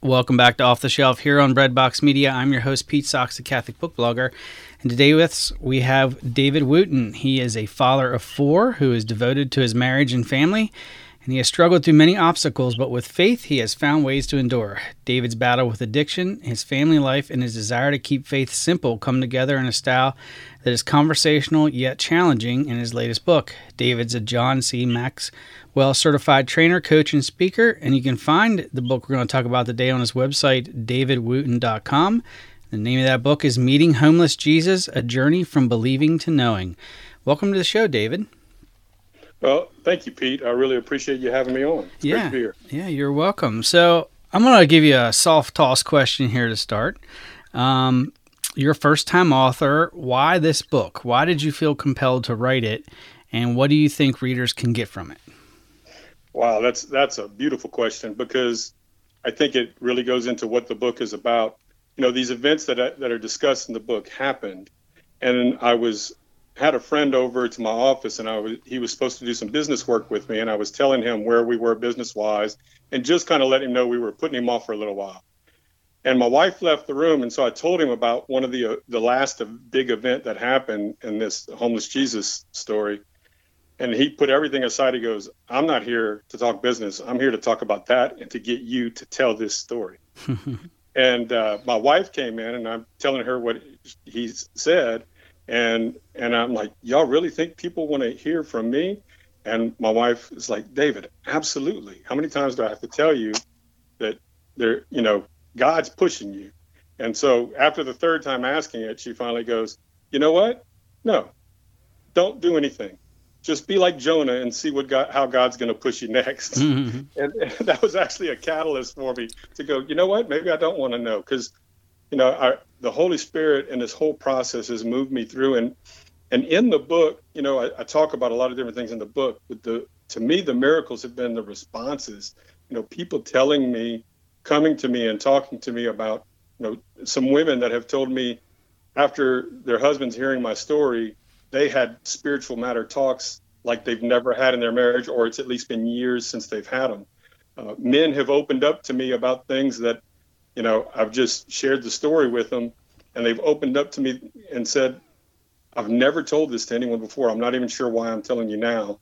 Welcome back to Off the Shelf here on Breadbox Media. I'm your host, Pete Socks, the Catholic book blogger. And today with us, we have David Wooton. He is a father of four who is devoted to his marriage and family. And he has struggled through many obstacles, but with faith, he has found ways to endure. David's battle with addiction, his family life, and his desire to keep faith simple come together in a style that is conversational yet challenging in his latest book. David's a John C. Maxwell certified trainer, coach, and speaker, and you can find the book we're going to talk about today on his website, davidwooton.com. The name of that book is Meeting Homeless Jesus A Journey from Believing to Knowing. Welcome to the show, David. Well, thank you, Pete. I really appreciate you having me on. It's yeah, great to be yeah, you're welcome. So I'm going to give you a soft toss question here to start. Um, you're a first time author. Why this book? Why did you feel compelled to write it? And what do you think readers can get from it? Wow, that's that's a beautiful question because I think it really goes into what the book is about. You know, these events that I, that are discussed in the book happened, and I was had a friend over to my office, and I was he was supposed to do some business work with me, and I was telling him where we were business wise, and just kind of let him know we were putting him off for a little while. And my wife left the room and so i told him about one of the uh, the last big event that happened in this homeless jesus story. And he put everything aside. He goes i'm not here to talk business. I'm here to talk about that and to get you to tell this story. And uh, my wife came in and i'm telling her what he said and and i'm like y'all really think people want to hear from me and my wife is like david absolutely how many times do i have to tell you that there you know God's pushing you. And so after the third time asking it, she finally goes, You know what? No, don't do anything. Just be like Jonah and see what God, how God's going to push you next. Mm-hmm. And, and, that was actually a catalyst for me to go, you know what? Maybe I don't want to know because, you know, our, the Holy Spirit and this whole process has moved me through. And and in the book, you know, I, I talk about a lot of different things in the book. But the to me, the miracles have been the responses. You know, people telling me coming to me and talking to me about you know some women that have told me after their husbands hearing my story they had spiritual matter talks like they've never had in their marriage or it's at least been years since they've had them uh, men have opened up to me about things that you know i've just shared the story with them and they've opened up to me and said i've never told this to anyone before. I'm not even sure why i'm telling you now.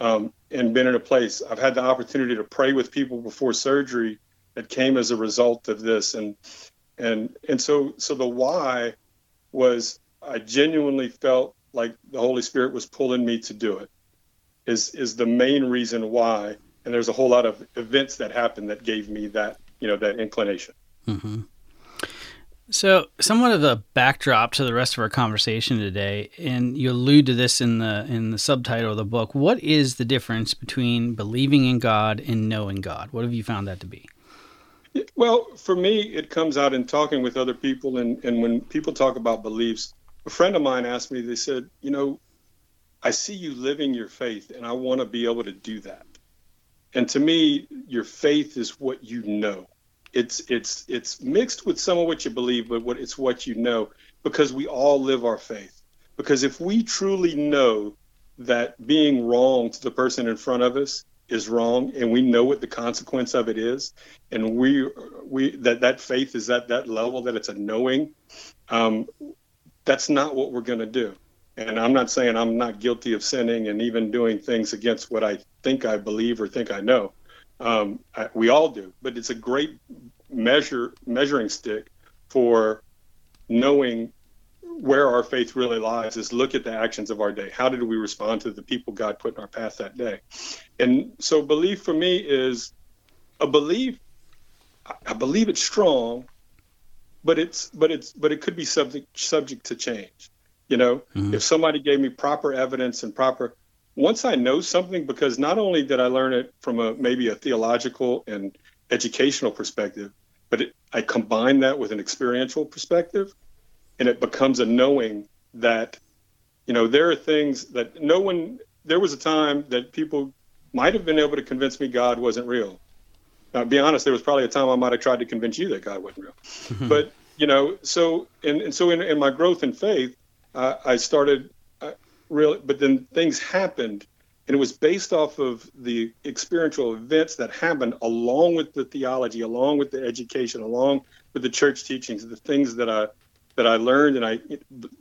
Um, and been in a place i've had the opportunity to pray with people before surgery that came as a result of this. And and and so so the why was I genuinely felt like the Holy Spirit was pulling me to do it is is the main reason why. And there's a whole lot of events that happened that gave me that you know that inclination mm-hmm. so somewhat of a backdrop to the rest of our conversation today and you allude to this in the in the subtitle of the book what is the difference between believing in god and knowing god what have you found that to be well, for me, it comes out in talking with other people, and, and when people talk about beliefs, a friend of mine asked me, they said, You know, I see you living your faith, and I want to be able to do that. and to me, your faith is what you know. It's it's it's mixed with some of what you believe, but what it's what you know because we all live our faith. Because if we truly know that being wrong to the person in front of us is wrong and we know what the consequence of it is and we we that that faith is at that level that it's a knowing um, that's not what we're going to do and i'm not saying i'm not guilty of sinning and even doing things against what i think i believe or think i know um, I, we all do but it's a great measure measuring stick for knowing where our faith really lies is look at the actions of our day. How did we respond to the people God put in our path that day? And so belief for me is a belief. I believe it's strong, but it's but it's but it could be subject subject to change. You know, mm-hmm. if somebody gave me proper evidence and proper once I know something, because not only did I learn it from a maybe a theological and educational perspective, but it, I combine that with an experiential perspective and it becomes a knowing that you know there are things that no one there was a time that people might have been able to convince me god wasn't real. Now be honest there was probably a time i might have tried to convince you that god wasn't real. But you know so and, and so in, in my growth in faith uh, i started really but then things happened and it was based off of the experiential events that happened along with the theology along with the education along with the church teachings the things that i that I learned and I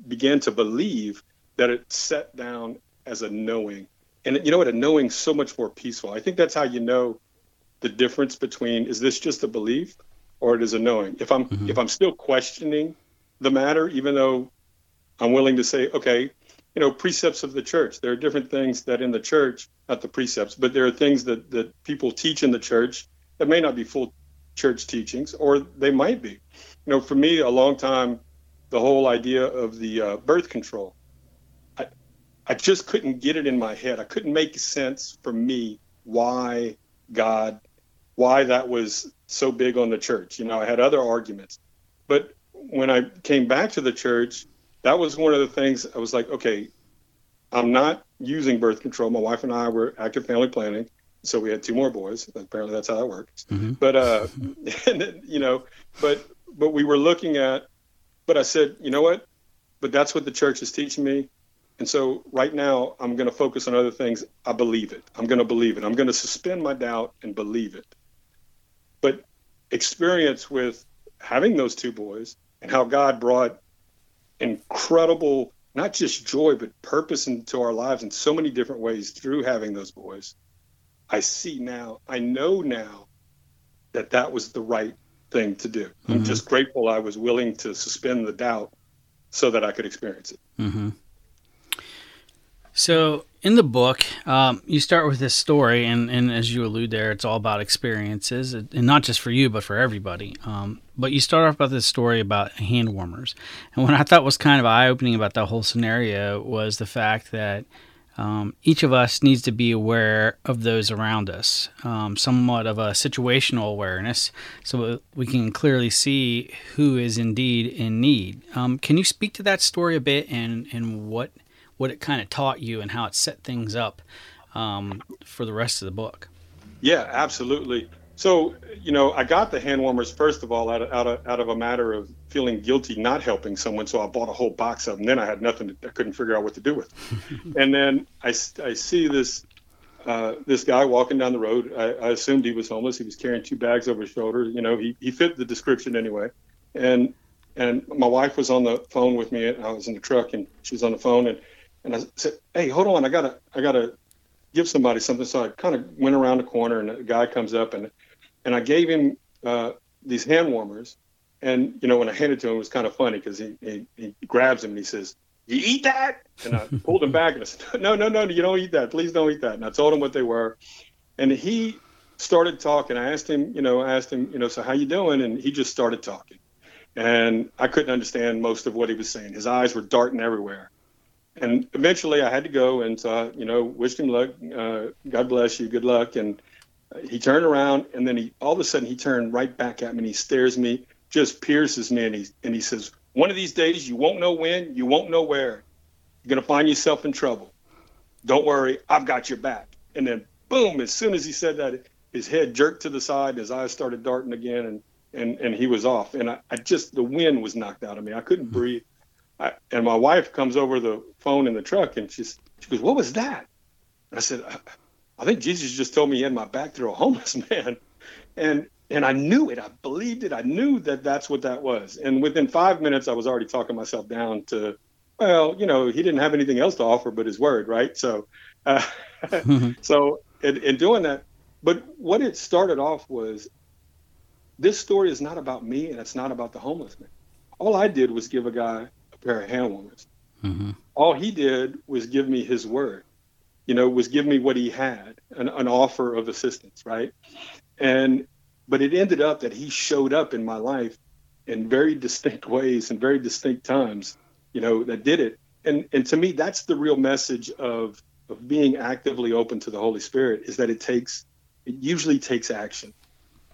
began to believe that it set down as a knowing. And you know what? A knowing so much more peaceful. I think that's how you know the difference between is this just a belief or it is a knowing. If I'm mm-hmm. if I'm still questioning the matter, even though I'm willing to say, okay, you know, precepts of the church. There are different things that in the church, not the precepts, but there are things that that people teach in the church that may not be full church teachings, or they might be. You know, for me, a long time the whole idea of the uh, birth control. I, I just couldn't get it in my head. I couldn't make sense for me why God, why that was so big on the church. You know, I had other arguments, but when I came back to the church, that was one of the things I was like, okay, I'm not using birth control. My wife and I were active family planning, so we had two more boys. Apparently, that's how that works. Mm-hmm. But uh, and, you know, but but we were looking at but I said, you know what? But that's what the church is teaching me. And so right now, I'm going to focus on other things. I believe it. I'm going to believe it. I'm going to suspend my doubt and believe it. But experience with having those two boys and how God brought incredible, not just joy, but purpose into our lives in so many different ways through having those boys. I see now, I know now that that was the right thing to do. Mm-hmm. I'm just grateful I was willing to suspend the doubt so that I could experience it. Mm-hmm. So, in the book, um, you start with this story, and, and as you allude there, it's all about experiences, and not just for you, but for everybody. Um, but you start off about this story about hand warmers. And what I thought was kind of eye opening about that whole scenario was the fact that um, each of us needs to be aware of those around us, um, somewhat of a situational awareness, so we can clearly see who is indeed in need. Um, can you speak to that story a bit and, and what what it kind of taught you and how it set things up um, for the rest of the book? Yeah, absolutely. So, you know, I got the hand warmers first of all out of, out of out of a matter of feeling guilty not helping someone. So I bought a whole box of them. Then I had nothing. To, I couldn't figure out what to do with. and then I, I see this uh, this guy walking down the road. I, I, assumed he was homeless. He was carrying two bags over his shoulder. You know, he, he fit the description anyway. And and my wife was on the phone with me. I was in the truck and she was on the phone and and I said, "Hey, hold on. I gotta I gotta give somebody something." So I kind of went around the corner and a guy comes up and and I gave him uh, these hand warmers. And you know, when I handed to him, it was kind of funny because he, he, he grabs him and he says, "You eat that?" And I pulled him back and I said, "No, no, no, you don't eat that. Please don't eat that." And I told him what they were, and he started talking. I asked him, you know, I asked him, you know, so how you doing? And he just started talking, and I couldn't understand most of what he was saying. His eyes were darting everywhere. And eventually, I had to go and, uh, you know, wished him luck. Uh, God bless you. Good luck. And he turned around and then he all of a sudden he turned right back at me and he stares me, just pierces me and he and he says, One of these days you won't know when, you won't know where. You're gonna find yourself in trouble. Don't worry, I've got your back. And then boom! As soon as he said that, his head jerked to the side, his eyes started darting again, and and and he was off. And I, I just the wind was knocked out of me. I couldn't mm-hmm. breathe. I, and my wife comes over the phone in the truck, and she's she goes, "What was that?" And I said, I, "I think Jesus just told me he had my back to a homeless man," and and I knew it. I believed it. I knew that that's what that was. And within five minutes, I was already talking myself down to, well, you know, he didn't have anything else to offer but his word, right? So, uh, so in, in doing that, but what it started off was this story is not about me and it's not about the homeless man. All I did was give a guy pair of hand warmers. Mm-hmm. All he did was give me his word, you know, was give me what he had, an, an offer of assistance, right? And but it ended up that he showed up in my life in very distinct ways and very distinct times, you know, that did it. And and to me, that's the real message of of being actively open to the Holy Spirit is that it takes it usually takes action.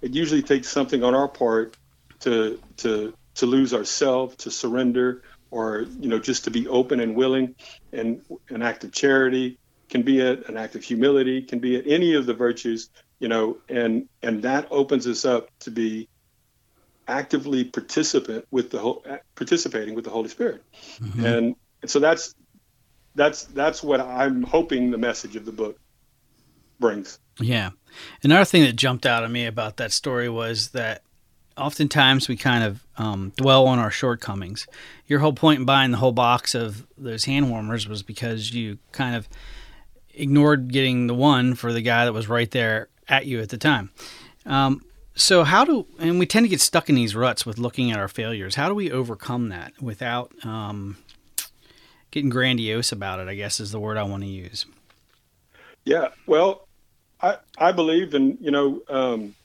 It usually takes something on our part to to to lose ourselves, to surrender, or you know just to be open and willing. And an act of charity can be it, an act of humility can be it, any of the virtues, you know, and and that opens us up to be actively participant with the whole participating with the Holy Spirit, mm-hmm. and, and so that's that's that's what I'm hoping the message of the book brings. Yeah. Another thing that jumped out at me about that story was that oftentimes we kind of um, dwell on our shortcomings. Your whole point in buying the whole box of those hand warmers was because you kind of ignored getting the one for the guy that was right there at you at the time. Um, so how do and we tend to get stuck in these ruts with looking at our failures. How do we overcome that without um, getting grandiose about it? I guess is the word I want to use. Yeah, well, I, I believe, and you know, um,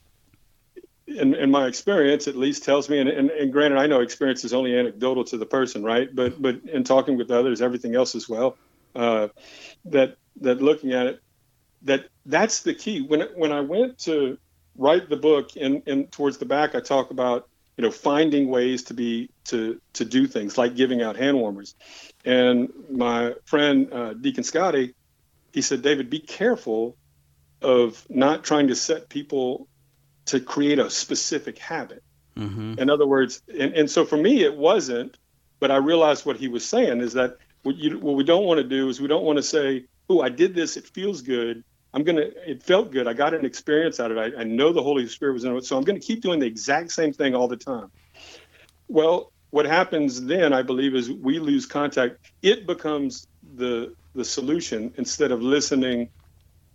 in, in my experience, at least tells me, and, and, and, granted, I know experience is only anecdotal to the person, right? But but in talking with others, everything else as well, uh, that that looking at it, that that's the key. When when I went to write the book, and and towards the back, I talk about you know finding ways to be to to do things like giving out hand warmers, and my friend uh, Deacon Scotty, he said, David, be careful of not trying to set people to create a specific habit. Mm-hmm. In other words, and, and so for me, it wasn't, but I realized what he was saying is that what, you, what we don't want to do is we don't want to say, oh, I did this, it feels good. I'm going to, it felt good. I got an experience out of it. I, I know the Holy Spirit was in it. So I'm going to keep doing the exact same thing all the time. Well, what happens then, I believe, is we lose contact. It becomes the, the solution instead of listening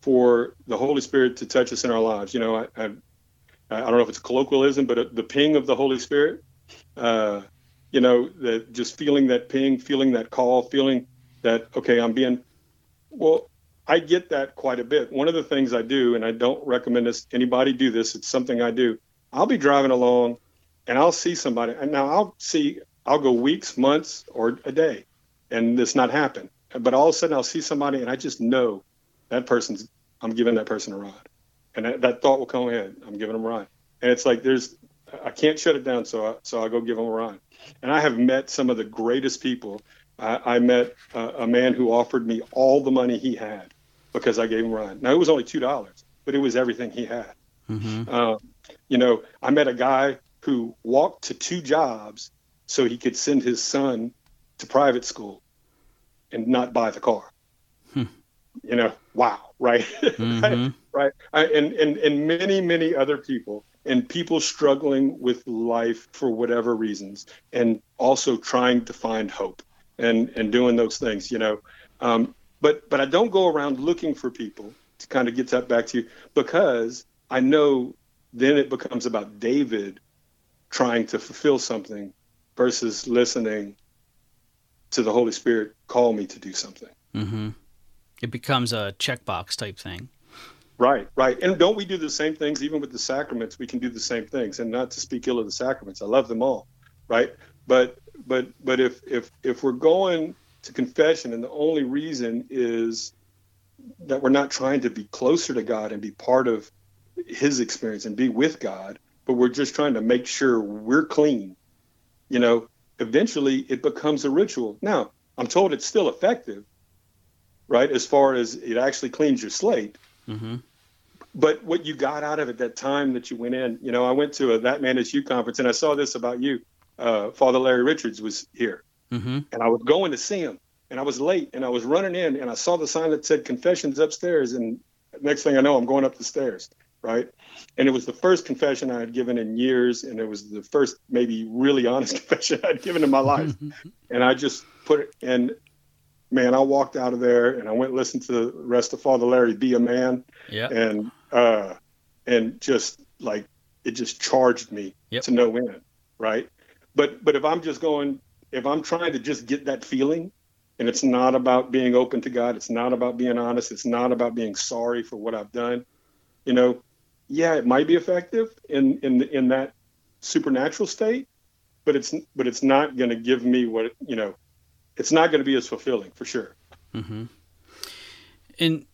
for the Holy Spirit to touch us in our lives. You know, I, I, I don't know if it's colloquialism, but the ping of the Holy Spirit. Uh, you know, just feeling that ping, feeling that call, feeling that okay, I'm being. Well, I get that quite a bit. One of the things I do, and I don't recommend this anybody do this. It's something I do. I'll be driving along, and I'll see somebody, and now I'll see. I'll go weeks, months, or a day, and this not happen. But all of a sudden, I'll see somebody, and I just know that person's I'm giving that person a ride, and that, that thought will come ahead. I'm giving them a ride, and it's like there's I can't shut it down, so I, so I go give them a ride. And I have met some of the greatest people. I, I met a man who offered me all the money he had because I gave him a ride. Now it was only two dollars, but it was everything he had. Mm-hmm. Um, you know, I met a guy who walked to two jobs so he could send his son to private school and not buy the car. Hmm. You know, wow right? Mm-hmm. Right? And, and, and many, many other people and people struggling with life for whatever reasons and also trying to find hope and, and doing those things, you know. Um, but, but I don't go around looking for people to kind of get that back to you because I know then it becomes about David trying to fulfill something versus listening to the Holy Spirit call me to do something. Mm-hmm. It becomes a checkbox type thing. Right, right. And don't we do the same things even with the sacraments? We can do the same things. And not to speak ill of the sacraments, I love them all, right? But but but if if if we're going to confession and the only reason is that we're not trying to be closer to God and be part of his experience and be with God, but we're just trying to make sure we're clean, you know, eventually it becomes a ritual. Now, I'm told it's still effective, right? As far as it actually cleans your slate. Mm-hmm. But what you got out of it that time that you went in, you know, I went to a That Man Is You conference and I saw this about you. Uh, Father Larry Richards was here, mm-hmm. and I was going to see him, and I was late, and I was running in, and I saw the sign that said confessions upstairs, and next thing I know, I'm going up the stairs, right? And it was the first confession I had given in years, and it was the first maybe really honest confession I'd given in my life, and I just put it, and man, I walked out of there, and I went and listened to the rest of Father Larry, "Be a Man," yeah, and uh, and just like it just charged me yep. to no end, right? But but if I'm just going, if I'm trying to just get that feeling, and it's not about being open to God. It's not about being honest. It's not about being sorry for what I've done. You know, yeah, it might be effective in in in that supernatural state, but it's but it's not going to give me what you know. It's not going to be as fulfilling for sure. Mm-hmm. And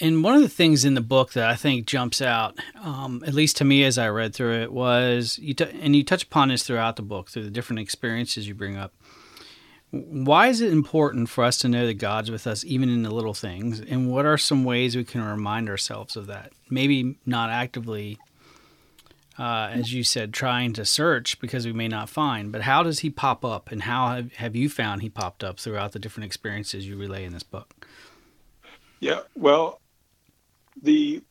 and one of the things in the book that I think jumps out, um, at least to me as I read through it, was you t- and you touch upon this throughout the book through the different experiences you bring up why is it important for us to know that God's with us even in the little things? And what are some ways we can remind ourselves of that? Maybe not actively, uh, as you said, trying to search because we may not find, but how does he pop up and how have, have you found he popped up throughout the different experiences you relay in this book? Yeah, well, the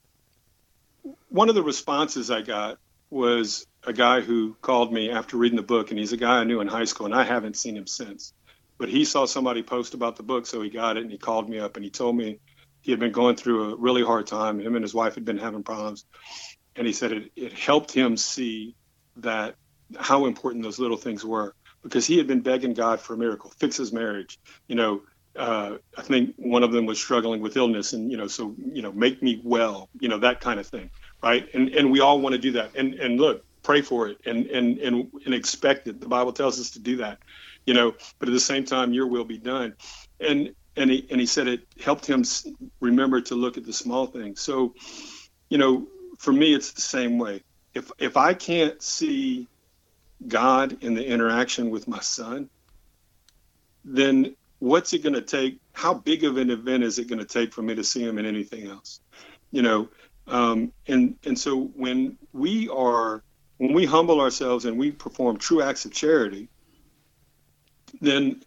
one of the responses I got was a guy who called me after reading the book, and he's a guy I knew in high school, and I haven't seen him since but he saw somebody post about the book, so he got it and he called me up and he told me he had been going through a really hard time. Him and his wife had been having problems, and he said it, it helped him see that how important those little things were because he had been begging God for a miracle, fix his marriage. You know, uh, I think one of them was struggling with illness, and you know, so you know, make me well, you know, that kind of thing, right? And and we all want to do that. And and look, pray for it and and and and expect it. The Bible tells us to do that you know, but at the same time, your will be done. And and he and he said it helped him remember to look at the small things. So, you know, for me, it's the same way. If if I can't see God in the interaction with my son, then what's it going to take? How big of an event is it going to take for me to see him in anything else? You know, um, and and so when we are when we humble ourselves and we perform true acts of charity, then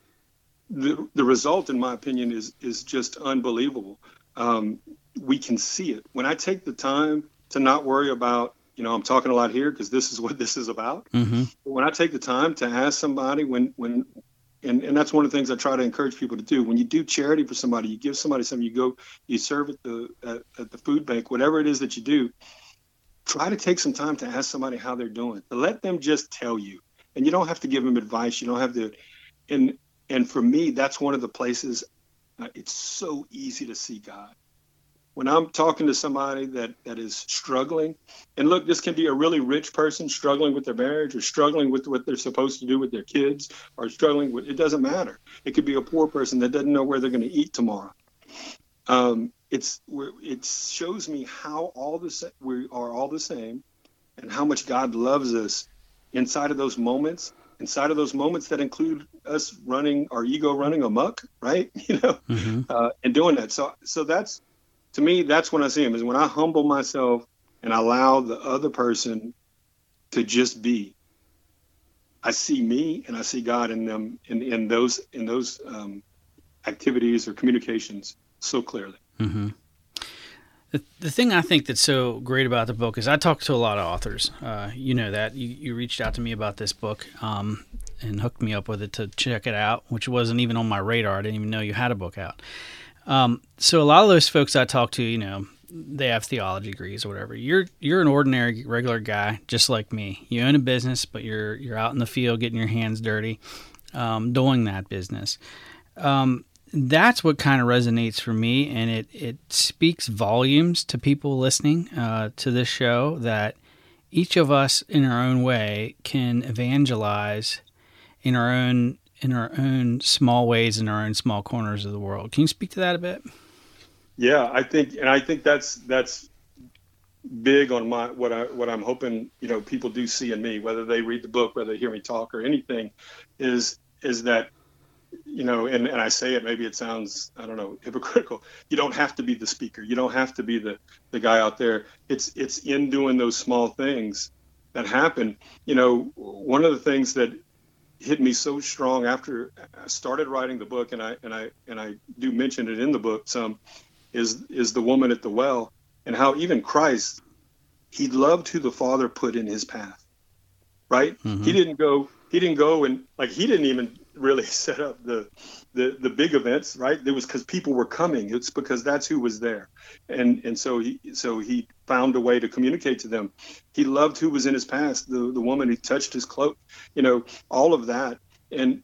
the the result, in my opinion, is is just unbelievable. Um, we can see it when I take the time to not worry about. You know, I'm talking a lot here because this is what this is about. Mm-hmm. When I take the time to ask somebody, when when and, and that's one of the things I try to encourage people to do. When you do charity for somebody, you give somebody something, you go, you serve at the at, at, the food bank, whatever it is that you do. Try to take some time to ask somebody how they're doing. To let them just tell you, and you don't have to give them advice. You don't have to and and for me that's one of the places uh, it's so easy to see god when i'm talking to somebody that that is struggling and look this can be a really rich person struggling with their marriage or struggling with what they're supposed to do with their kids or struggling with it doesn't matter it could be a poor person that doesn't know where they're going to eat tomorrow um, it's it shows me how all the we are all the same and how much god loves us inside of those moments inside of those moments that include us running our ego running amok, right? You know, mm-hmm. uh, and doing that. So, so that's to me, that's when I see him is when I humble myself and allow the other person to just be. I see me and I see God in them in, in those in those um, activities or communications so clearly. Mm-hmm. The, the thing I think that's so great about the book is I talk to a lot of authors. Uh, you know that you, you reached out to me about this book um, and hooked me up with it to check it out, which wasn't even on my radar. I didn't even know you had a book out. Um, so a lot of those folks I talk to, you know, they have theology degrees or whatever. You're you're an ordinary regular guy just like me. You own a business, but you're you're out in the field getting your hands dirty, um, doing that business. Um, that's what kind of resonates for me, and it it speaks volumes to people listening uh, to this show that each of us, in our own way, can evangelize in our own in our own small ways in our own small corners of the world. Can you speak to that a bit? Yeah, I think, and I think that's that's big on my what I what I'm hoping you know people do see in me, whether they read the book, whether they hear me talk or anything, is is that you know, and, and I say it, maybe it sounds, I don't know, hypocritical. You don't have to be the speaker. You don't have to be the, the guy out there. It's, it's in doing those small things that happen. You know, one of the things that hit me so strong after I started writing the book, and I, and I, and I do mention it in the book some, is, is the woman at the well and how even Christ, he loved who the father put in his path, right? Mm-hmm. He didn't go, he didn't go and like, he didn't even really set up the the the big events right? It was because people were coming. It's because that's who was there. And and so he so he found a way to communicate to them. He loved who was in his past the the woman he touched his cloak you know all of that. And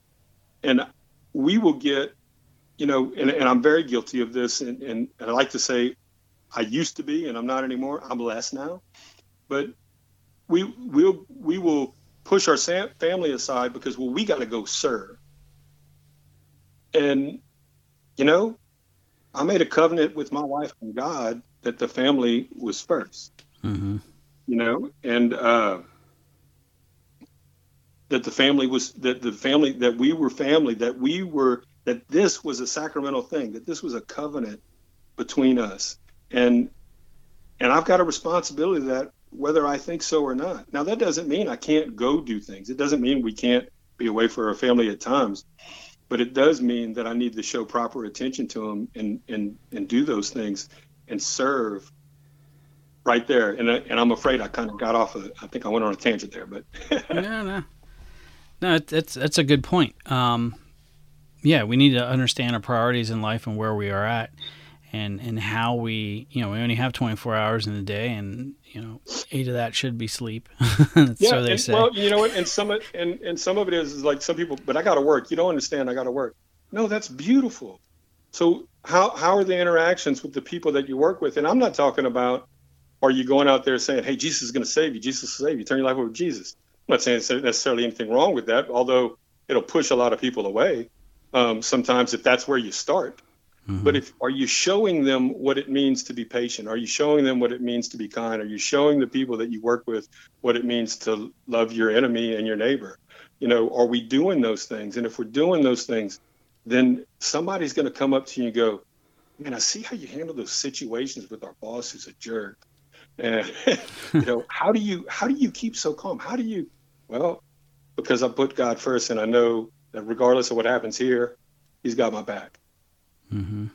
and we will get you know and, and i'm very guilty of this. And, and and i like to say i used to be and i'm not anymore. I'm less now. But we will we will push our family aside because well we got to go serve and you know i made a covenant with my wife and god that the family was 1st mm-hmm. you know and uh that the family was that the family that we were family that we were that this was a sacramental thing that this was a covenant between us and and i've got a responsibility that whether I think so or not. Now, that doesn't mean I can't go do things. It doesn't mean we can't be away for our family at times, but it does mean that I need to show proper attention to them and and and do those things and serve right there. And and I'm afraid I kind of got off of. I think I went on a tangent there, but no, no, no. That's that's a good point. Um, yeah, we need to understand our priorities in life and where we are at and and how we you know we only have 24 hours in the day and you know eight of that should be sleep. Yeah, so they and, say. well you know what and some of and, and some of it is, is like some people but i gotta work. You don't understand i gotta work. No that's beautiful. So how how are the interactions with the people that you work with? And i'm not talking about are you going out there saying hey jesus is going to save you jesus will save you turn your life over to jesus. I'm not saying there's necessarily anything wrong with that although it'll push a lot of people away. Um, sometimes if that's where you start Mm-hmm. But if are you showing them what it means to be patient? Are you showing them what it means to be kind? Are you showing the people that you work with what it means to love your enemy and your neighbor? You know, are we doing those things? And if we're doing those things, then somebody's going to come up to you and go, "Man, I see how you handle those situations with our boss who's a jerk." And you know, how do you how do you keep so calm? How do you? Well, because I put God first, and I know that regardless of what happens here, He's got my back. Mm-hmm.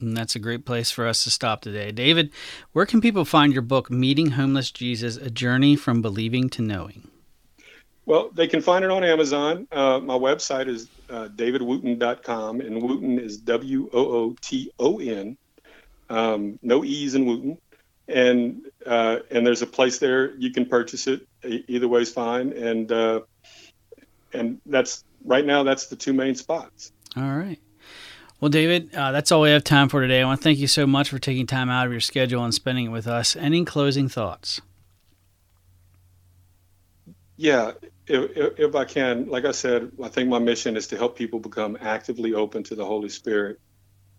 And that's a great place for us to stop today. David, where can people find your book, Meeting Homeless Jesus A Journey from Believing to Knowing? Well, they can find it on Amazon. Uh, my website is uh, davidwooton.com, and Wooton is W O O T O N. Um, no E's in Wooton. And uh, and there's a place there you can purchase it. Either way is fine. And uh, and that's right now. That's the two main spots. All right. Well, David, uh, that's all we have time for today. I want to thank you so much for taking time out of your schedule and spending it with us. Any closing thoughts? Yeah, if, if I can, like I said, I think my mission is to help people become actively open to the Holy Spirit.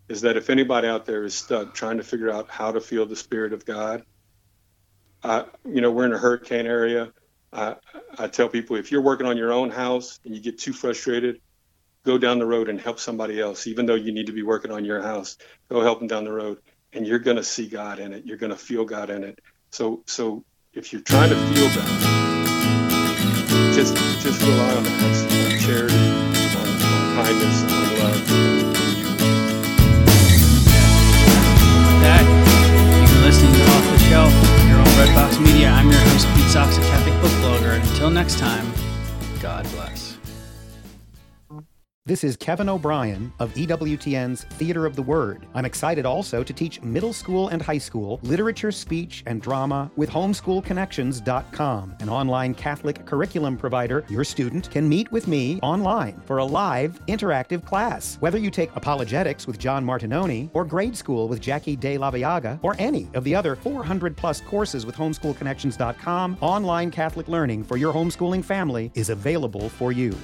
Is that if anybody out there is stuck trying to figure out how to feel the Spirit of God, uh, you know, we're in a hurricane area. I, I tell people if you're working on your own house and you get too frustrated, go down the road and help somebody else, even though you need to be working on your house. Go help them down the road, and you're going to see God in it. You're going to feel God in it. So, so if you're trying to feel God, just just rely on that. on charity, on, on kindness, on love. That, listening to Off the Shelf here on Breadbox Media. I'm your host, Pete Socks, a Catholic book blogger. Until next time, This is Kevin O'Brien of EWTN's Theater of the Word. I'm excited also to teach middle school and high school literature, speech, and drama with homeschoolconnections.com, an online Catholic curriculum provider. Your student can meet with me online for a live, interactive class. Whether you take apologetics with John Martignoni, or grade school with Jackie De La Viaga, or any of the other 400 plus courses with homeschoolconnections.com, online Catholic learning for your homeschooling family is available for you.